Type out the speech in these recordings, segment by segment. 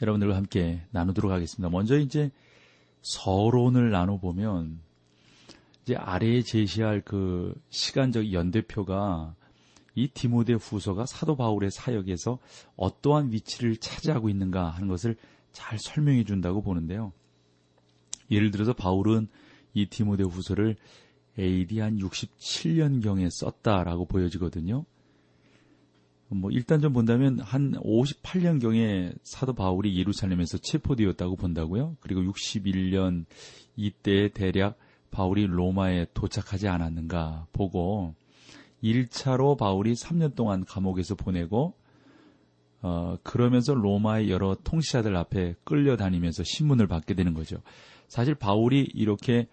여러분들과 함께 나누도록 하겠습니다. 먼저 이제 서론을 나눠보면 이제 아래에 제시할 그 시간적 연대표가 이 디모데 후서가 사도 바울의 사역에서 어떠한 위치를 차지하고 있는가 하는 것을 잘 설명해 준다고 보는데요. 예를 들어서 바울은 이 디모데 후서를 AD 한 67년경에 썼다라고 보여지거든요. 뭐 일단 좀 본다면 한 58년경에 사도 바울이 예루살렘에서 체포되었다고 본다고요. 그리고 61년 이때 대략 바울이 로마에 도착하지 않았는가 보고 1차로 바울이 3년 동안 감옥에서 보내고 어 그러면서 로마의 여러 통치자들 앞에 끌려다니면서 신문을 받게 되는 거죠. 사실 바울이 이렇게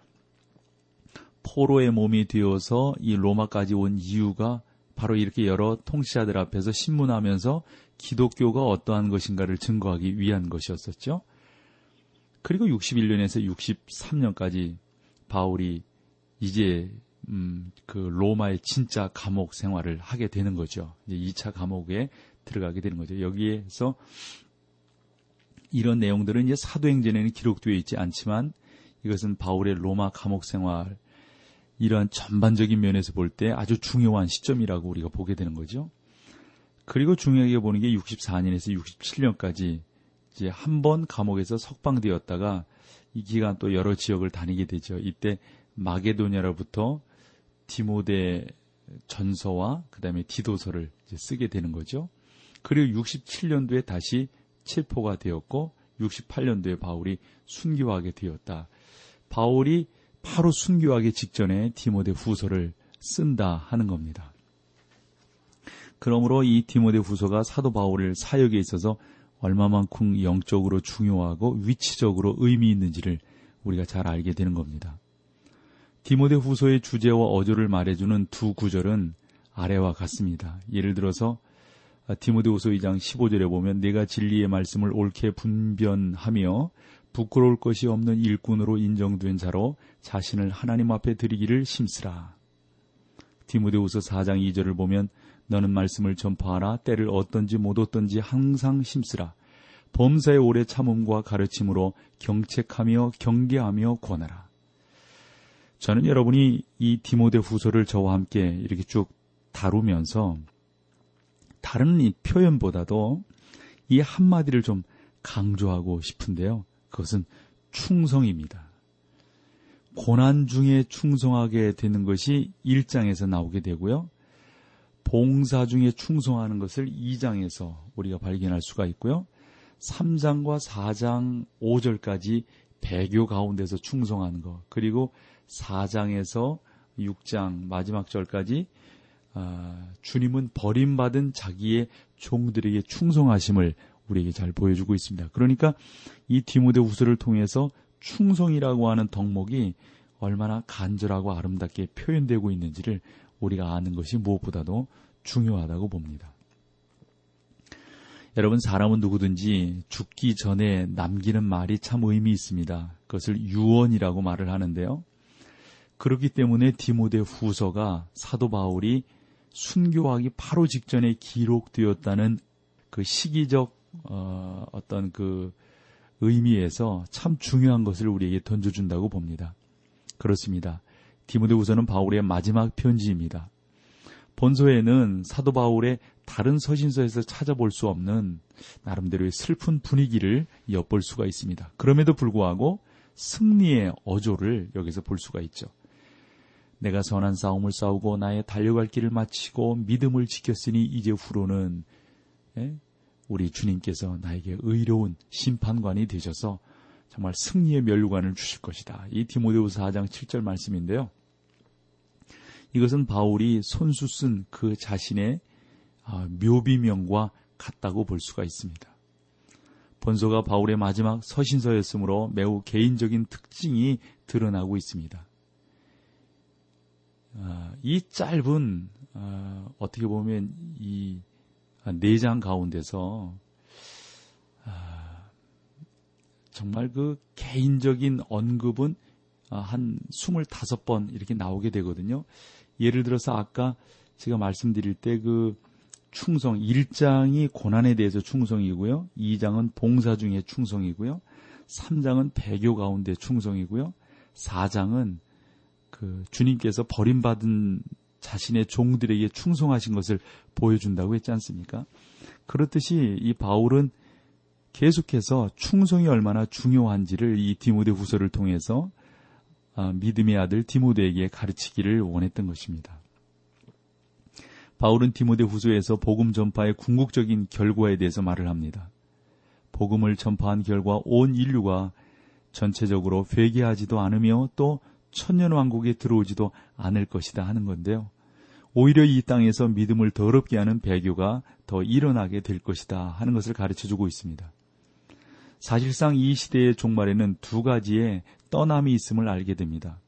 포로의 몸이 되어서 이 로마까지 온 이유가 바로 이렇게 여러 통치자들 앞에서 신문하면서 기독교가 어떠한 것인가를 증거하기 위한 것이었었죠. 그리고 61년에서 63년까지 바울이 이제 음, 그 로마의 진짜 감옥 생활을 하게 되는 거죠. 이제 2차 감옥에 들어가게 되는 거죠. 여기에서 이런 내용들은 이제 사도행전에는 기록되어 있지 않지만 이것은 바울의 로마 감옥 생활 이러한 전반적인 면에서 볼 때 아주 중요한 시점이라고 우리가 보게 되는 거죠. 그리고 중요하게 보는 게 64년에서 67년까지 이제 한 번 감옥에서 석방되었다가 이 기간 또 여러 지역을 다니게 되죠. 이때 마게도냐로부터 디모데 전서와 그다음에 디도서를 쓰게 되는 거죠. 그리고 67년도에 다시 체포가 되었고 68년도에 바울이 순교하게 되었다. 바울이 바로 순교하기 직전에 디모데 후서를 쓴다 하는 겁니다. 그러므로 이 디모데 후서가 사도 바울의 사역에 있어서 얼마만큼 영적으로 중요하고 위치적으로 의미 있는지를 우리가 잘 알게 되는 겁니다. 디모데 후서의 주제와 어조를 말해주는 두 구절은 아래와 같습니다. 예를 들어서 디모데 후서 2장 15절에 보면 내가 진리의 말씀을 옳게 분변하며 부끄러울 것이 없는 일꾼으로 인정된 자로 자신을 하나님 앞에 드리기를 심쓰라. 디모데후서 4장 2절을 보면 너는 말씀을 전파하라 때를 어떤지 못 어떤지 항상 심쓰라. 범사의 오래 참음과 가르침으로 경책하며 경계하며 권하라. 저는 여러분이 이 디모데 후서를 저와 함께 이렇게 쭉 다루면서 다른 이 표현보다도 이 한마디를 좀 강조하고 싶은데요. 그것은 충성입니다. 고난 중에 충성하게 되는 것이 1장에서 나오게 되고요. 봉사 중에 충성하는 것을 2장에서 우리가 발견할 수가 있고요. 3장과 4장 5절까지 배교 가운데서 충성하는 것, 그리고 4장에서 6장 마지막 절까지 아, 주님은 버림받은 자기의 종들에게 충성하심을 우리에게 잘 보여주고 있습니다. 그러니까 이 디모데 후서를 통해서 충성이라고 하는 덕목이 얼마나 간절하고 아름답게 표현되고 있는지를 우리가 아는 것이 무엇보다도 중요하다고 봅니다. 여러분, 사람은 누구든지 죽기 전에 남기는 말이 참 의미 있습니다. 그것을 유언이라고 말을 하는데요. 그렇기 때문에 디모데 후서가 사도 바울이 순교하기 바로 직전에 기록되었다는 그 시기적 어, 어떤 그 의미에서 참 중요한 것을 우리에게 던져준다고 봅니다. 그렇습니다. 디모데후서는 바울의 마지막 편지입니다. 본서에는 사도 바울의 다른 서신서에서 찾아볼 수 없는 나름대로의 슬픈 분위기를 엿볼 수가 있습니다. 그럼에도 불구하고 승리의 어조를 여기서 볼 수가 있죠. 내가 선한 싸움을 싸우고 나의 달려갈 길을 마치고 믿음을 지켰으니 이제 후로는 예? 우리 주님께서 나에게 의로운 심판관이 되셔서 정말 승리의 멸류관을 주실 것이다. 이 디모데후서 4장 7절 말씀인데요. 이것은 바울이 손수 쓴 그 자신의 아, 묘비명과 같다고 볼 수가 있습니다. 본서가 바울의 마지막 서신서였으므로 매우 개인적인 특징이 드러나고 있습니다. 아, 이 짧은 아, 어떻게 보면 이 내장 가운데서 아, 정말 그 개인적인 언급은 한 25번 이렇게 나오게 되거든요. 예를 들어서 아까 제가 말씀드릴 때 그 충성 1장이 고난에 대해서 충성이고요. 2장은 봉사 중에 충성이고요. 3장은 배교 가운데 충성이고요. 4장은 그 주님께서 버림받은 자신의 종들에게 충성하신 것을 보여준다고 했지 않습니까? 그렇듯이 이 바울은 계속해서 충성이 얼마나 중요한지를 이 디모데 후서를 통해서 아, 믿음의 아들 디모데에게 가르치기를 원했던 것입니다. 바울은 디모데 후서에서 복음 전파의 궁극적인 결과에 대해서 말을 합니다. 복음을 전파한 결과 온 인류가 전체적으로 회개하지도 않으며 또 천년 왕국에 들어오지도 않을 것이다 하는 건데요. 오히려 이 땅에서 믿음을 더럽게 하는 배교가 더 일어나게 될 것이다 하는 것을 가르쳐 주고 있습니다. 사실상 이 시대의 종말에는 두 가지의 떠남이 있음을 알게 됩니다.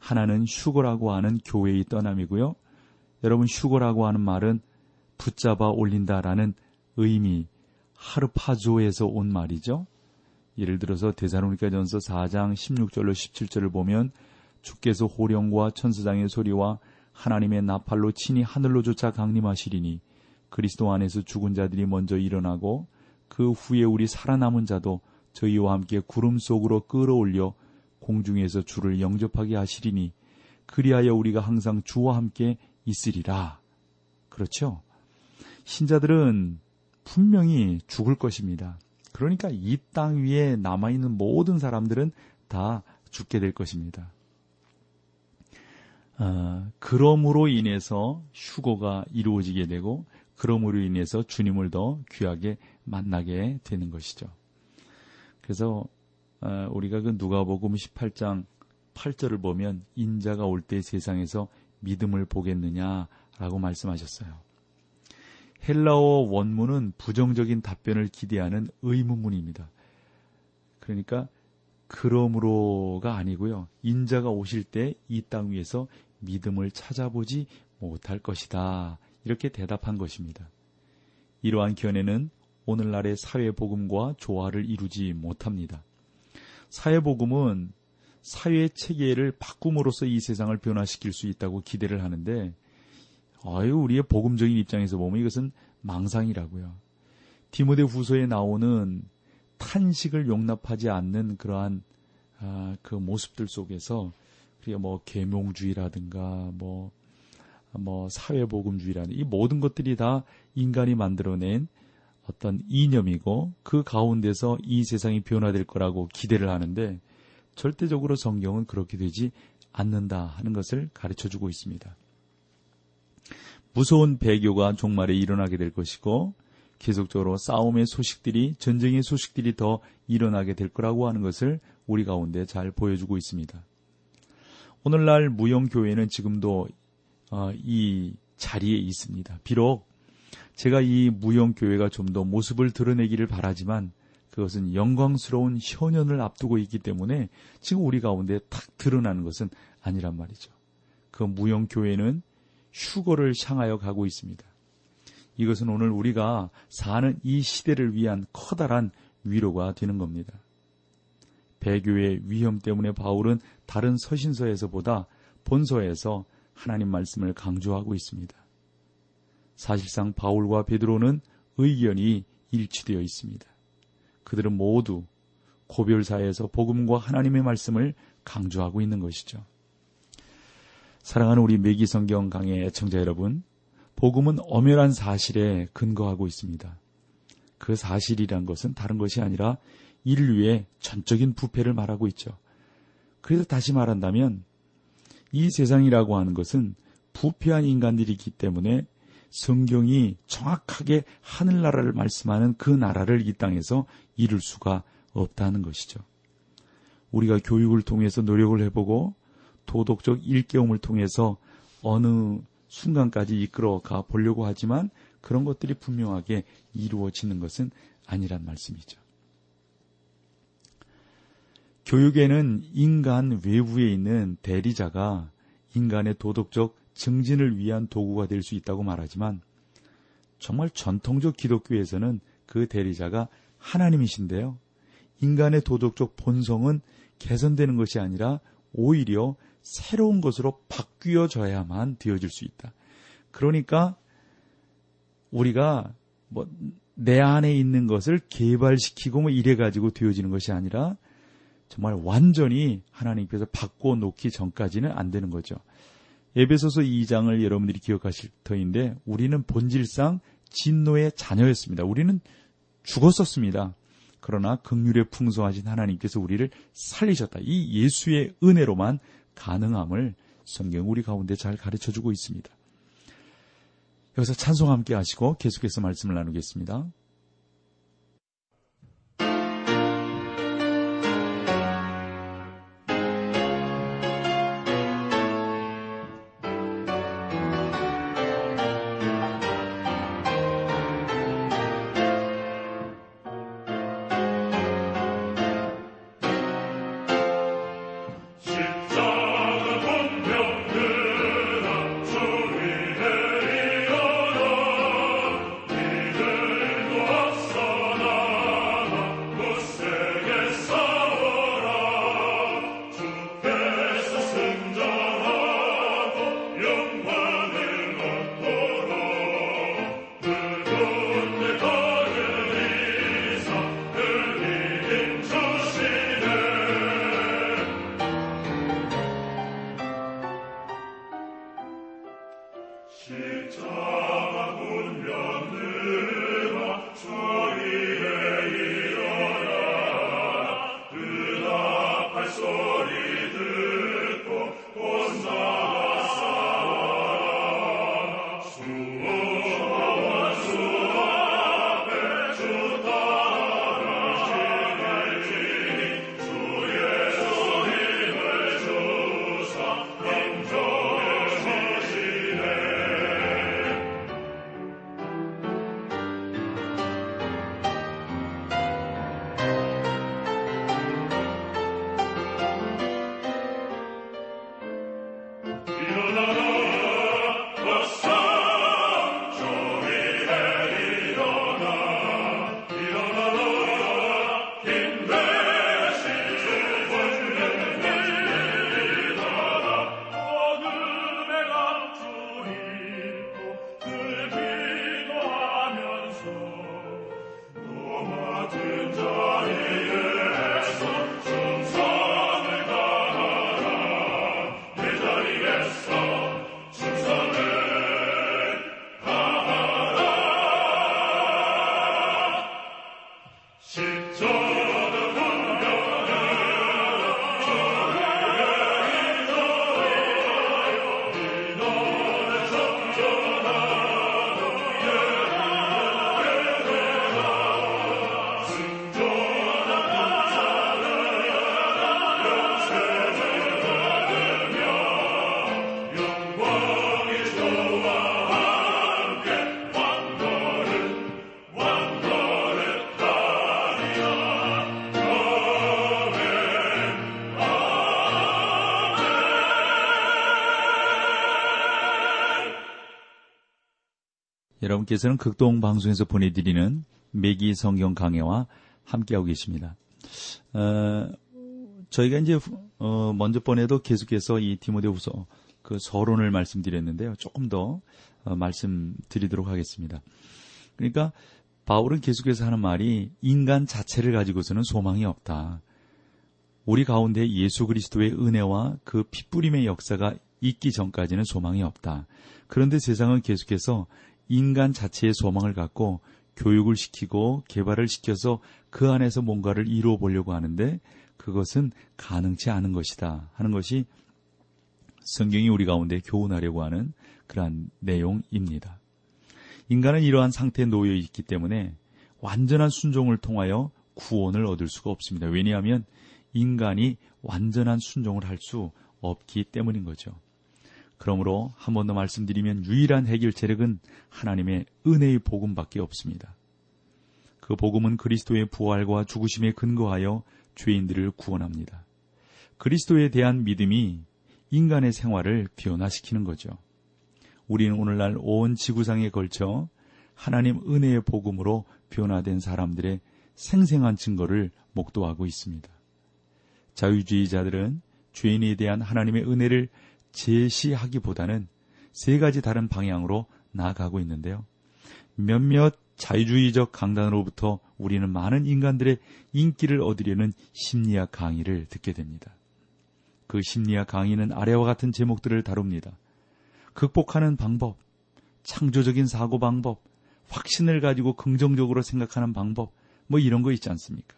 하나는 휴거라고 하는 교회의 떠남이고요. 여러분 휴거라고 하는 말은 붙잡아 올린다라는 의미 하르파조에서 온 말이죠. 예를 들어서 대사로니가전서 4장 16절로 17절을 보면 주께서 호령과 천사장의 소리와 하나님의 나팔로 친히 하늘로 쫓아 강림하시리니 그리스도 안에서 죽은 자들이 먼저 일어나고 그 후에 우리 살아남은 자도 저희와 함께 구름 속으로 끌어올려 공중에서 주를 영접하게 하시리니 그리하여 우리가 항상 주와 함께 있으리라. 그렇죠? 신자들은 분명히 죽을 것입니다. 그러니까 이 땅 위에 남아있는 모든 사람들은 다 죽게 될 것입니다. 어, 그럼으로 인해서 휴고가 이루어지게 되고 그럼으로 인해서 주님을 더 귀하게 만나게 되는 것이죠. 그래서 어, 우리가 그 누가복음 18장 8절을 보면 인자가 올 때 세상에서 믿음을 보겠느냐라고 말씀하셨어요. 헬라어 원문은 부정적인 답변을 기대하는 의문문입니다. 그러니까 그러므로가 아니고요. 인자가 오실 때 이 땅 위에서 믿음을 찾아보지 못할 것이다. 이렇게 대답한 것입니다. 이러한 견해는 오늘날의 사회복음과 조화를 이루지 못합니다. 사회복음은 사회 체계를 바꿈으로써 이 세상을 변화시킬 수 있다고 기대를 하는데, 아유, 우리의 복음적인 입장에서 보면 이것은 망상이라고요. 디모데 후서에 나오는 탄식을 용납하지 않는 그러한 아, 그 모습들 속에서 그게 뭐 계몽주의라든가 뭐, 뭐 사회복음주의라는 이 모든 것들이 다 인간이 만들어낸 어떤 이념이고 그 가운데서 이 세상이 변화될 거라고 기대를 하는데 절대적으로 성경은 그렇게 되지 않는다 하는 것을 가르쳐 주고 있습니다. 무서운 배교가 종말에 일어나게 될 것이고 계속적으로 싸움의 소식들이 전쟁의 소식들이 더 일어나게 될 거라고 하는 것을 우리 가운데 잘 보여주고 있습니다. 오늘날 무용교회는 지금도 어, 이 자리에 있습니다. 비록 제가 이 무용교회가 좀 더 모습을 드러내기를 바라지만 그것은 영광스러운 현현을 앞두고 있기 때문에 지금 우리 가운데 탁 드러나는 것은 아니란 말이죠. 그 무용교회는 휴거를 향하여 가고 있습니다. 이것은 오늘 우리가 사는 이 시대를 위한 커다란 위로가 되는 겁니다. 배교의 위험 때문에 바울은 다른 서신서에서보다 본서에서 하나님 말씀을 강조하고 있습니다. 사실상 바울과 베드로는 의견이 일치되어 있습니다. 그들은 모두 고별사에서 복음과 하나님의 말씀을 강조하고 있는 것이죠. 사랑하는 우리 매기성경 강의 애청자 여러분, 복음은 엄연한 사실에 근거하고 있습니다. 그 사실이란 것은 다른 것이 아니라 인류의 전적인 부패를 말하고 있죠. 그래서 다시 말한다면 이 세상이라고 하는 것은 부패한 인간들이기 때문에 성경이 정확하게 하늘나라를 말씀하는 그 나라를 이 땅에서 이룰 수가 없다는 것이죠. 우리가 교육을 통해서 노력을 해보고 도덕적 일깨움을 통해서 어느 순간까지 이끌어 가 보려고 하지만 그런 것들이 분명하게 이루어지는 것은 아니란 말씀이죠. 교육에는 인간 외부에 있는 대리자가 인간의 도덕적 증진을 위한 도구가 될 수 있다고 말하지만 정말 전통적 기독교에서는 그 대리자가 하나님이신데요. 인간의 도덕적 본성은 개선되는 것이 아니라 오히려 새로운 것으로 바뀌어져야만 되어질 수 있다. 그러니까 우리가 뭐 내 안에 있는 것을 개발시키고 뭐 이래 가지고 되어지는 것이 아니라 정말 완전히 하나님께서 바꿔 놓기 전까지는 안 되는 거죠. 에베소서 2장을 여러분들이 기억하실 터인데 우리는 본질상 진노의 자녀였습니다. 우리는 죽었었습니다. 그러나 극률에 풍성하신 하나님께서 우리를 살리셨다. 이 예수의 은혜로만 가능함을 성경 우리 가운데 잘 가르쳐 주고 있습니다. 여기서 찬송 함께 하시고 계속해서 말씀을 나누겠습니다. 여러분께서는 극동 방송에서 보내드리는 매기 성경 강해와 함께하고 계십니다. 어, 저희가 이제 어, 먼저 번에도 계속해서 이 디모데후서 그 서론을 말씀드렸는데요. 조금 더 어, 말씀드리도록 하겠습니다. 그러니까 바울은 계속해서 하는 말이 인간 자체를 가지고서는 소망이 없다. 우리 가운데 예수 그리스도의 은혜와 그 핏부림의 역사가 있기 전까지는 소망이 없다. 그런데 세상은 계속해서 인간 자체의 소망을 갖고 교육을 시키고 개발을 시켜서 그 안에서 뭔가를 이루어 보려고 하는데 그것은 가능치 않은 것이다 하는 것이 성경이 우리 가운데 교훈하려고 하는 그러한 내용입니다. 인간은 이러한 상태에 놓여 있기 때문에 완전한 순종을 통하여 구원을 얻을 수가 없습니다. 왜냐하면 인간이 완전한 순종을 할 수 없기 때문인 거죠. 그러므로 한 번 더 말씀드리면 유일한 해결책은 하나님의 은혜의 복음밖에 없습니다. 그 복음은 그리스도의 부활과 죽으심에 근거하여 죄인들을 구원합니다. 그리스도에 대한 믿음이 인간의 생활을 변화시키는 거죠. 우리는 오늘날 온 지구상에 걸쳐 하나님 은혜의 복음으로 변화된 사람들의 생생한 증거를 목도하고 있습니다. 자유주의자들은 죄인에 대한 하나님의 은혜를 제시하기보다는 세 가지 다른 방향으로 나아가고 있는데요. 몇몇 자유주의적 강단으로부터 우리는 많은 인간들의 인기를 얻으려는 심리학 강의를 듣게 됩니다. 그 심리학 강의는 아래와 같은 제목들을 다룹니다. 극복하는 방법, 창조적인 사고 방법, 확신을 가지고 긍정적으로 생각하는 방법, 뭐 이런 거 있지 않습니까?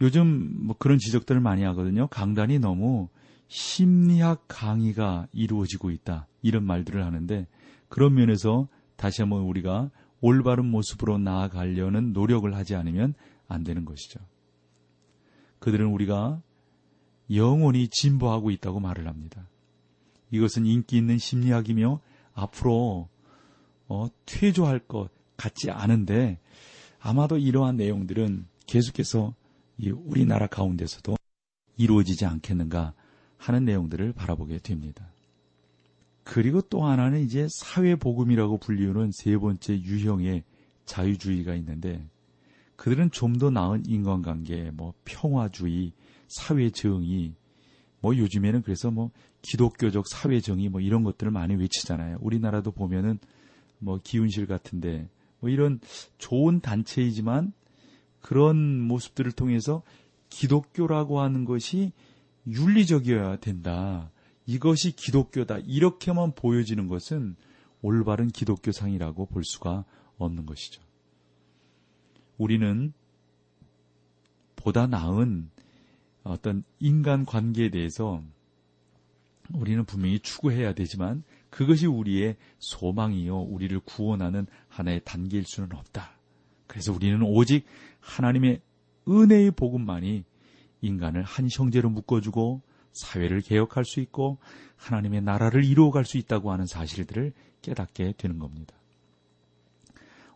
요즘 뭐 그런 지적들을 많이 하거든요. 강단이 너무 심리학 강의가 이루어지고 있다. 이런 말들을 하는데 그런 면에서 다시 한번 우리가 올바른 모습으로 나아가려는 노력을 하지 않으면 안 되는 것이죠. 그들은 우리가 영원히 진보하고 있다고 말을 합니다. 이것은 인기 있는 심리학이며 앞으로 어, 퇴조할 것 같지 않은데 아마도 이러한 내용들은 계속해서 우리나라 가운데서도 이루어지지 않겠는가 하는 내용들을 바라보게 됩니다. 그리고 또 하나는 이제 사회복음이라고 불리우는 세 번째 유형의 자유주의가 있는데 그들은 좀 더 나은 인간관계, 뭐 평화주의, 사회정의, 뭐 요즘에는 그래서 뭐 기독교적 사회정의 뭐 이런 것들을 많이 외치잖아요. 우리나라도 보면은 뭐 기운실 같은데 뭐 이런 좋은 단체이지만 그런 모습들을 통해서 기독교라고 하는 것이 윤리적이어야 된다. 이것이 기독교다. 이렇게만 보여지는 것은 올바른 기독교상이라고 볼 수가 없는 것이죠. 우리는 보다 나은 어떤 인간 관계에 대해서 우리는 분명히 추구해야 되지만 그것이 우리의 소망이요. 우리를 구원하는 하나의 단계일 수는 없다. 그래서 우리는 오직 하나님의 은혜의 복음만이 인간을 한 형제로 묶어주고 사회를 개혁할 수 있고 하나님의 나라를 이루어갈 수 있다고 하는 사실들을 깨닫게 되는 겁니다.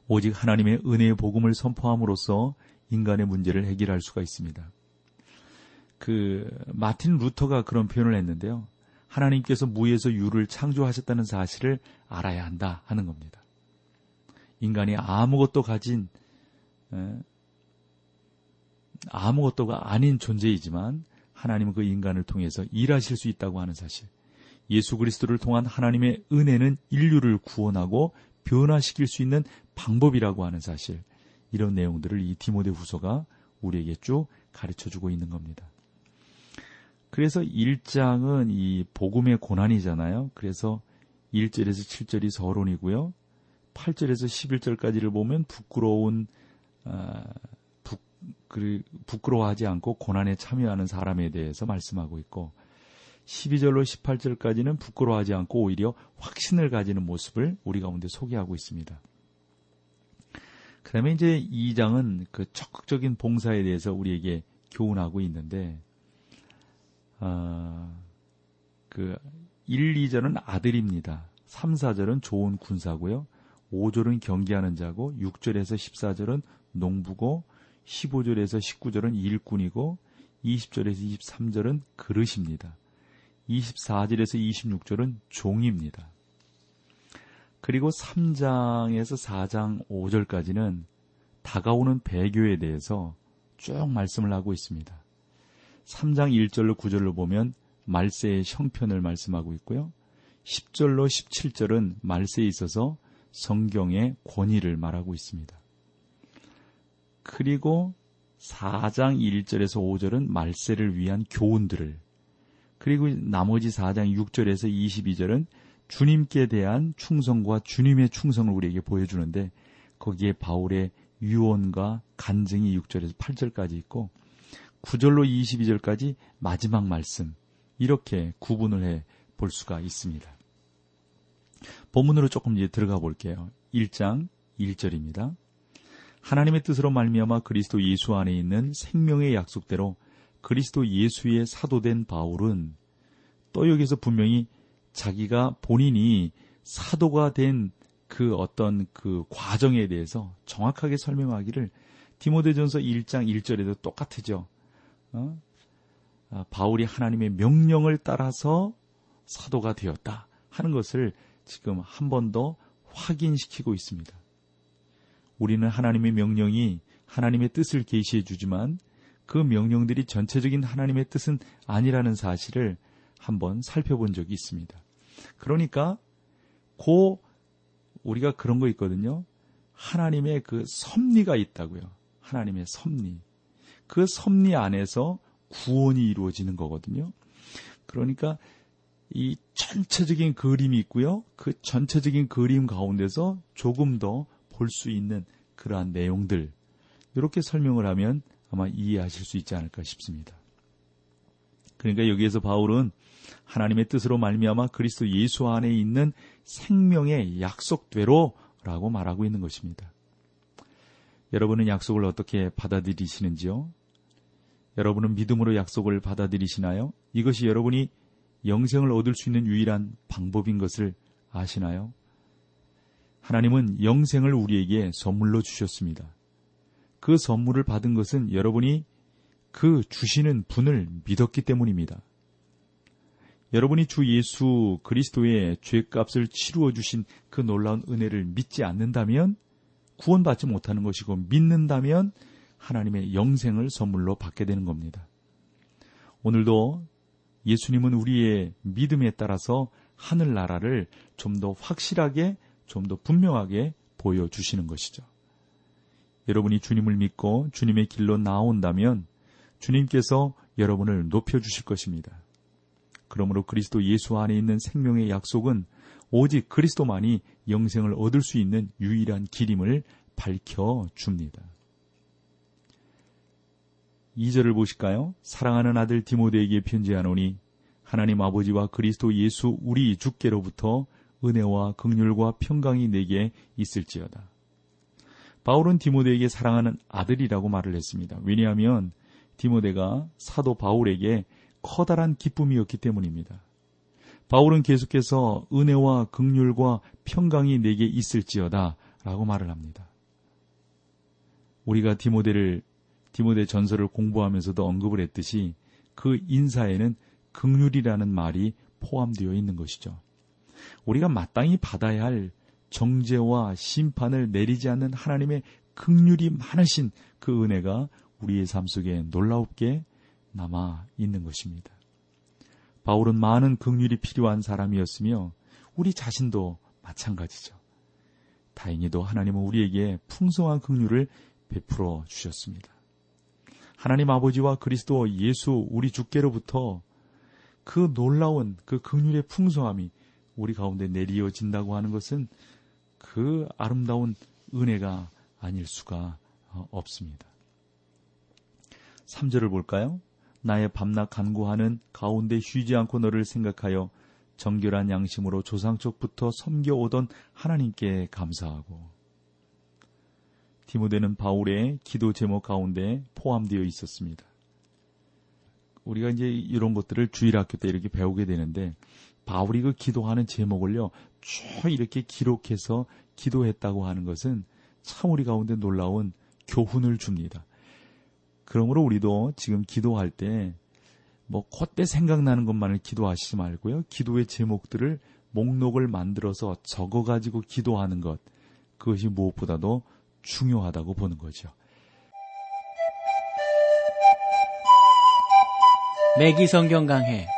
오직 하나님의 은혜의 복음을 선포함으로써 인간의 문제를 해결할 수가 있습니다. 그 마틴 루터가 그런 표현을 했는데요. 하나님께서 무에서 유를 창조하셨다는 사실을 알아야 한다 하는 겁니다. 인간이 아무것도 가진 아무것도가 아닌 존재이지만 하나님은 그 인간을 통해서 일하실 수 있다고 하는 사실. 예수 그리스도를 통한 하나님의 은혜는 인류를 구원하고 변화시킬 수 있는 방법이라고 하는 사실. 이런 내용들을 이 디모데 후서가 우리에게 쭉 가르쳐 주고 있는 겁니다. 그래서 1장은 이 복음의 고난이잖아요. 그래서 1절에서 7절이 서론이고요. 8절에서 11절까지를 보면 부끄러운 아, 부, 그, 부끄러워하지 않고 고난에 참여하는 사람에 대해서 말씀하고 있고 12절로 18절까지는 부끄러워하지 않고 오히려 확신을 가지는 모습을 우리 가운데 소개하고 있습니다. 그 다음에 이제 2장은 그 적극적인 봉사에 대해서 우리에게 교훈하고 있는데, 아, 그 1, 2절은 아들입니다. 3, 4절은 좋은 군사고요. 5절은 경기하는 자고 6절에서 14절은 농부고 15절에서 19절은 일꾼이고 20절에서 23절은 그릇입니다. 24절에서 26절은 종입니다. 그리고 3장에서 4장 5절까지는 다가오는 배교에 대해서 쭉 말씀을 하고 있습니다. 3장 1절로 9절로 보면 말세의 형편을 말씀하고 있고요. 10절로 17절은 말세에 있어서 성경의 권위를 말하고 있습니다. 그리고 4장 1절에서 5절은 말세를 위한 교훈들을 그리고 나머지 4장 6절에서 22절은 주님께 대한 충성과 주님의 충성을 우리에게 보여주는데 거기에 바울의 유언과 간증이 6절에서 8절까지 있고 9절로 22절까지 마지막 말씀 이렇게 구분을 해 볼 수가 있습니다. 본문으로 조금 이제 들어가 볼게요. 1장 1절입니다. 하나님의 뜻으로 말미암아 그리스도 예수 안에 있는 생명의 약속대로 그리스도 예수의 사도된 바울은 또 여기서 분명히 자기가 본인이 사도가 된 그 어떤 그 과정에 대해서 정확하게 설명하기를 디모데전서 1장 1절에도 똑같으죠. 어? 아, 바울이 하나님의 명령을 따라서 사도가 되었다 하는 것을 지금 한 번 더 확인시키고 있습니다. 우리는 하나님의 명령이 하나님의 뜻을 계시해 주지만 그 명령들이 전체적인 하나님의 뜻은 아니라는 사실을 한번 살펴본 적이 있습니다. 그러니까 고 우리가 그런 거 있거든요. 하나님의 그 섭리가 있다고요. 하나님의 섭리. 그 섭리 안에서 구원이 이루어지는 거거든요. 그러니까 이 전체적인 그림이 있고요. 그 전체적인 그림 가운데서 조금 더 볼 수 있는 그러한 내용들. 이렇게 설명을 하면 아마 이해하실 수 있지 않을까 싶습니다. 그러니까 여기에서 바울은 하나님의 뜻으로 말미암아 그리스도 예수 안에 있는 생명의 약속대로라고 말하고 있는 것입니다. 여러분은 약속을 어떻게 받아들이시는지요? 여러분은 믿음으로 약속을 받아들이시나요? 이것이 여러분이 영생을 얻을 수 있는 유일한 방법인 것을 아시나요? 하나님은 영생을 우리에게 선물로 주셨습니다. 그 선물을 받은 것은 여러분이 그 주시는 분을 믿었기 때문입니다. 여러분이 주 예수 그리스도의 죄값을 치루어 주신 그 놀라운 은혜를 믿지 않는다면 구원받지 못하는 것이고 믿는다면 하나님의 영생을 선물로 받게 되는 겁니다. 오늘도 예수님은 우리의 믿음에 따라서 하늘나라를 좀 더 확실하게, 좀 더 분명하게 보여주시는 것이죠. 여러분이 주님을 믿고 주님의 길로 나온다면 주님께서 여러분을 높여주실 것입니다. 그러므로 그리스도 예수 안에 있는 생명의 약속은 오직 그리스도만이 영생을 얻을 수 있는 유일한 길임을 밝혀 줍니다. 2절을 보실까요? 사랑하는 아들 디모데에게 편지하노니 하나님 아버지와 그리스도 예수 우리 주께로부터 은혜와 극률과 평강이 내게 있을지어다. 바울은 디모데에게 사랑하는 아들이라고 말을 했습니다. 왜냐하면 디모데가 사도 바울에게 커다란 기쁨이었기 때문입니다. 바울은 계속해서 은혜와 극률과 평강이 내게 있을지어다 라고 말을 합니다. 우리가 디모데를 디모데 전설을 공부하면서도 언급을 했듯이 그 인사에는 극률이라는 말이 포함되어 있는 것이죠. 우리가 마땅히 받아야 할 정죄와 심판을 내리지 않는 하나님의 극률이 많으신 그 은혜가 우리의 삶 속에 놀라웁게 남아 있는 것입니다. 바울은 많은 극률이 필요한 사람이었으며 우리 자신도 마찬가지죠. 다행히도 하나님은 우리에게 풍성한 극률을 베풀어 주셨습니다. 하나님 아버지와 그리스도 예수 우리 주께로부터 그 놀라운 그 극률의 풍성함이 우리 가운데 내리어진다고 하는 것은 그 아름다운 은혜가 아닐 수가 없습니다. 3절을 볼까요? 나의 밤낮 간구하는 가운데 쉬지 않고 너를 생각하여 정결한 양심으로 조상쪽부터 섬겨오던 하나님께 감사하고 디모데는 바울의 기도 제목 가운데 포함되어 있었습니다. 우리가 이제 이런 것들을 주일학교 때 이렇게 배우게 되는데 바울이 그 기도하는 제목을요 쭉 이렇게 기록해서 기도했다고 하는 것은 참 우리 가운데 놀라운 교훈을 줍니다. 그러므로 우리도 지금 기도할 때, 뭐, 그때 생각나는 것만을 기도하시지 말고요. 기도의 제목들을 목록을 만들어서 적어가지고 기도하는 것. 그것이 무엇보다도 중요하다고 보는 거죠. 매기 성경 강해.